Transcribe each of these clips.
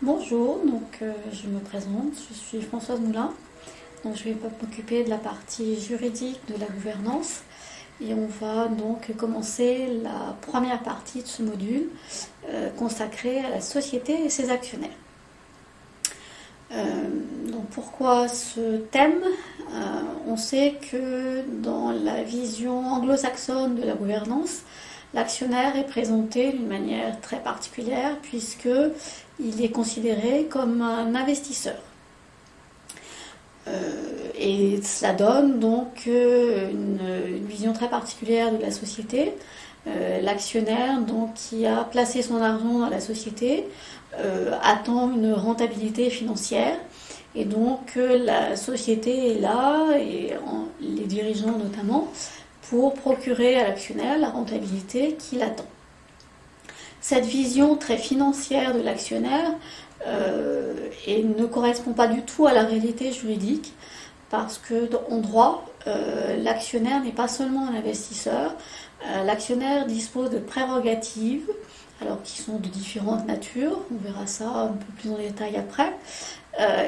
Bonjour, donc euh, je me présente, je suis Françoise Moulin. Donc je vais m'occuper de la partie juridique de la gouvernance et on va donc commencer la première partie de ce module euh, consacré à la société et ses actionnaires. Euh, pourquoi ce thème? On sait que dans la vision anglo-saxonne de la gouvernance, l'actionnaire est présenté d'une manière très particulière puisque il est considéré comme un investisseur. Euh, et cela donne donc euh, une, vision très particulière de la société. Euh, l'actionnaire qui a placé son argent dans la société attend une rentabilité financière et donc la société est là et les dirigeants notamment pour procurer à l'actionnaire la rentabilité qu'il attend. Cette vision très financière de l'actionnaire euh, ne correspond pas du tout à la réalité juridique parce que en droit, euh, l'actionnaire n'est pas seulement un investisseur, euh, l'actionnaire dispose de prérogatives, alors qui sont de différentes natures, on verra ça un peu plus en détail après.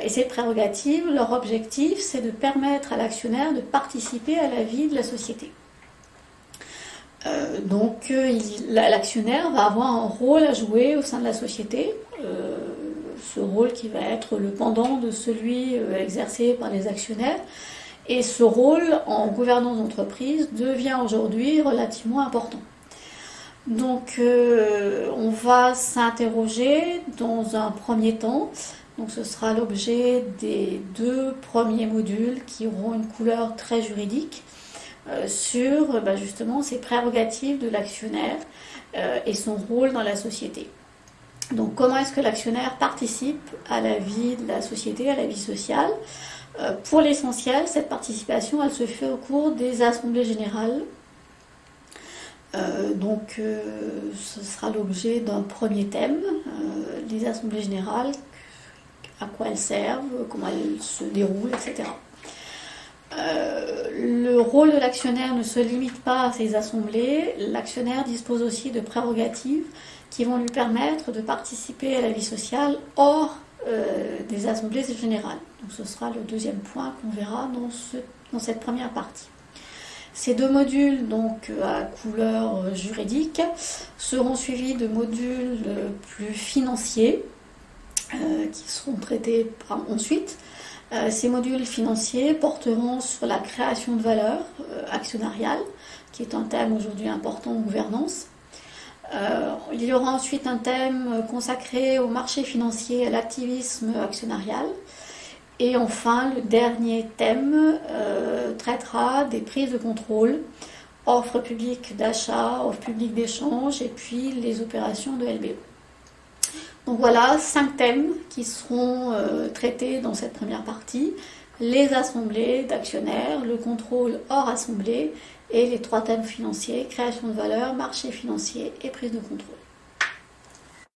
et ces prérogatives, leur objectif, c'est de permettre à l'actionnaire de participer à la vie de la société. Euh, donc euh, l'actionnaire va avoir un rôle à jouer au sein de la société, euh, ce rôle qui va être le pendant de celui exercé par les actionnaires. Et ce rôle en gouvernance d'entreprise devient aujourd'hui relativement important. Donc on va s'interroger dans un premier temps, donc ce sera l'objet des deux premiers modules qui auront une couleur très juridique. Euh, sur bah, justement ces prérogatives de l'actionnaire euh, et son rôle dans la société. Donc comment est-ce que l'actionnaire participe à la vie de la société, à la vie sociale? Euh, Pour l'essentiel, cette participation, elle se fait au cours des assemblées générales. donc ce sera l'objet d'un premier thème, les assemblées générales, à quoi elles servent, comment elles se déroulent, etc. Euh, le rôle de l'actionnaire ne se limite pas à ces assemblées. L'actionnaire dispose aussi de prérogatives qui vont lui permettre de participer à la vie sociale hors euh, des assemblées générales. Donc ce sera le deuxième point qu'on verra dans, ce, dans, cette première partie. Ces deux modules, donc à couleur juridique, seront suivis de modules plus financiers euh, qui seront traités ensuite euh, ces modules financiers porteront sur la création de valeur euh, actionnariale, qui est un thème aujourd'hui important en gouvernance. Euh, il y aura ensuite un thème consacré au marché financier à l'activisme actionnarial. Et enfin, le dernier thème traitera des prises de contrôle, offres publiques d'achat, offres publiques d'échange et puis les opérations de LBO. Donc voilà, cinq thèmes qui seront euh, traités dans cette première partie. Les assemblées d'actionnaires, le contrôle hors assemblée et les trois thèmes financiers, création de valeur, marché financier et prise de contrôle.